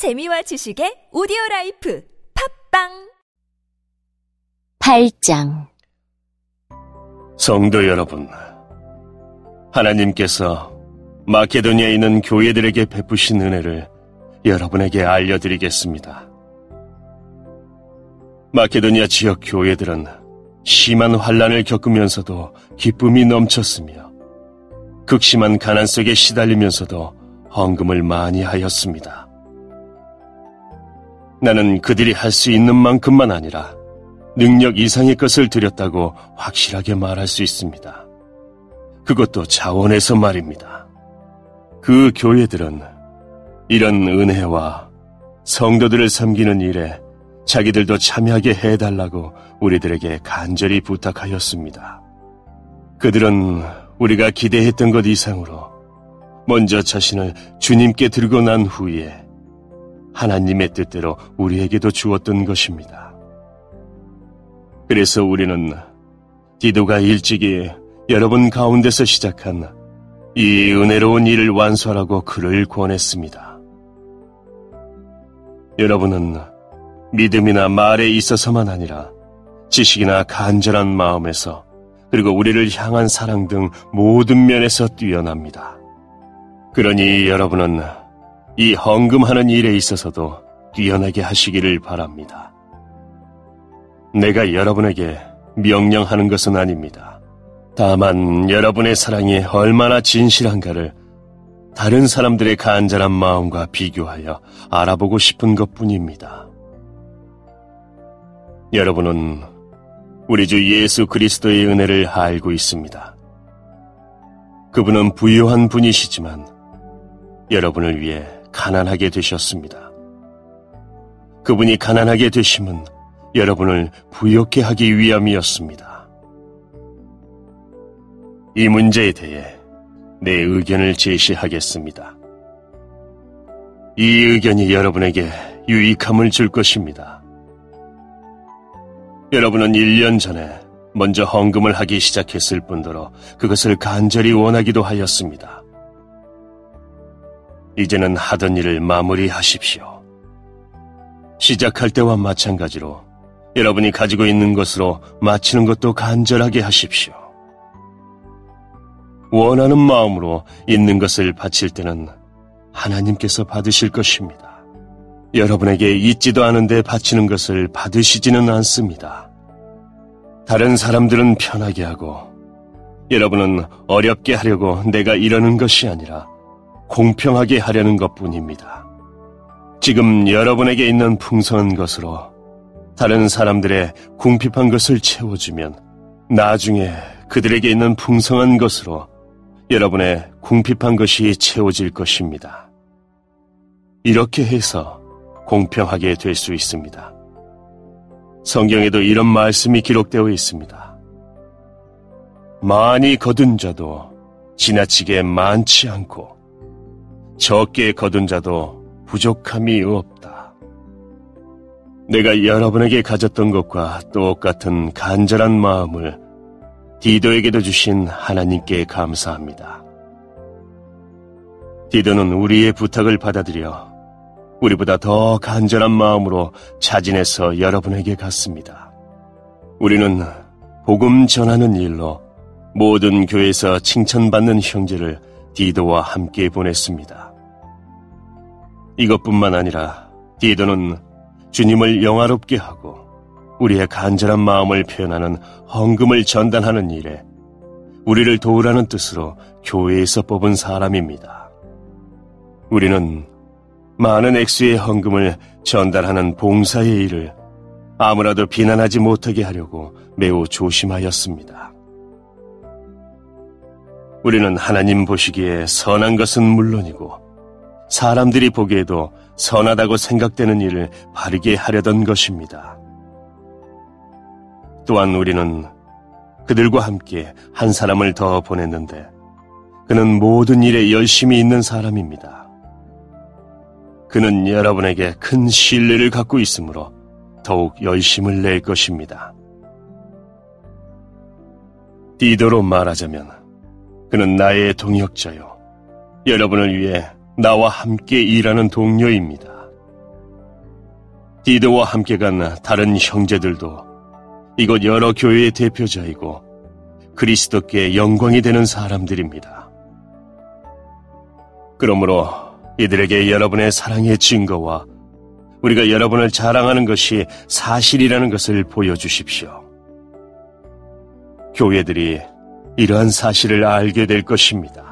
재미와 지식의 오디오 라이프 팟빵 8장 성도 여러분, 하나님께서 마케도니아에 있는 교회들에게 베푸신 은혜를 여러분에게 알려드리겠습니다. 마케도니아 지역 교회들은 심한 환란을 겪으면서도 기쁨이 넘쳤으며 극심한 가난 속에 시달리면서도 헌금을 많이 하였습니다. 나는 그들이 할 수 있는 만큼만 아니라 능력 이상의 것을 드렸다고 확실하게 말할 수 있습니다. 그것도 자원에서 말입니다. 그 교회들은 이런 은혜와 성도들을 섬기는 일에 자기들도 참여하게 해달라고 우리들에게 간절히 부탁하였습니다. 그들은 우리가 기대했던 것 이상으로 먼저 자신을 주님께 들고 난 후에 하나님의 뜻대로 우리에게도 주었던 것입니다. 그래서 우리는 디도가 일찍이 여러분 가운데서 시작한 이 은혜로운 일을 완수하라고 그를 권했습니다. 여러분은 믿음이나 말에 있어서만 아니라 지식이나 간절한 마음에서 그리고 우리를 향한 사랑 등 모든 면에서 뛰어납니다. 그러니 여러분은 이 헌금하는 일에 있어서도 뛰어나게 하시기를 바랍니다. 내가 여러분에게 명령하는 것은 아닙니다. 다만 여러분의 사랑이 얼마나 진실한가를 다른 사람들의 간절한 마음과 비교하여 알아보고 싶은 것 뿐입니다. 여러분은 우리 주 예수 그리스도의 은혜를 알고 있습니다. 그분은 부유한 분이시지만 여러분을 위해 가난하게 되셨습니다. 그분이 가난하게 되심은 여러분을 부욕해 하기 위함이었습니다. 이 문제에 대해 내 의견을 제시하겠습니다. 이 의견이 여러분에게 유익함을 줄 것입니다. 여러분은 1년 전에 먼저 헌금을 하기 시작했을 뿐더러 그것을 간절히 원하기도 하였습니다. 이제는 하던 일을 마무리하십시오. 시작할 때와 마찬가지로 여러분이 가지고 있는 것으로 마치는 것도 간절하게 하십시오. 원하는 마음으로 있는 것을 바칠 때는 하나님께서 받으실 것입니다. 여러분에게 있지도 않은데 바치는 것을 받으시지는 않습니다. 다른 사람들은 편하게 하고 여러분은 어렵게 하려고 내가 이러는 것이 아니라 공평하게 하려는 것 뿐입니다. 지금 여러분에게 있는 풍성한 것으로 다른 사람들의 궁핍한 것을 채워주면 나중에 그들에게 있는 풍성한 것으로 여러분의 궁핍한 것이 채워질 것입니다. 이렇게 해서 공평하게 될 수 있습니다. 성경에도 이런 말씀이 기록되어 있습니다. 많이 거둔 자도 지나치게 많지 않고 적게 거둔 자도 부족함이 없다. 내가 여러분에게 가졌던 것과 똑같은 간절한 마음을 디도에게도 주신 하나님께 감사합니다. 디도는 우리의 부탁을 받아들여 우리보다 더 간절한 마음으로 자진해서 여러분에게 갔습니다. 우리는 복음 전하는 일로 모든 교회에서 칭찬받는 형제를 디도와 함께 보냈습니다. 이것뿐만 아니라 디도는 주님을 영화롭게 하고 우리의 간절한 마음을 표현하는 헌금을 전달하는 일에 우리를 도우라는 뜻으로 교회에서 뽑은 사람입니다. 우리는 많은 액수의 헌금을 전달하는 봉사의 일을 아무라도 비난하지 못하게 하려고 매우 조심하였습니다. 우리는 하나님 보시기에 선한 것은 물론이고 사람들이 보기에도 선하다고 생각되는 일을 바르게 하려던 것입니다. 또한 우리는 그들과 함께 한 사람을 더 보냈는데 그는 모든 일에 열심히 있는 사람입니다. 그는 여러분에게 큰 신뢰를 갖고 있으므로 더욱 열심을 낼 것입니다. 디도로 말하자면 그는 나의 동역자요. 여러분을 위해 나와 함께 일하는 동료입니다. 디드와 함께 간 다른 형제들도 이곳 여러 교회의 대표자이고 그리스도께 영광이 되는 사람들입니다. 그러므로 이들에게 여러분의 사랑의 증거와 우리가 여러분을 자랑하는 것이 사실이라는 것을 보여주십시오. 교회들이 이러한 사실을 알게 될 것입니다.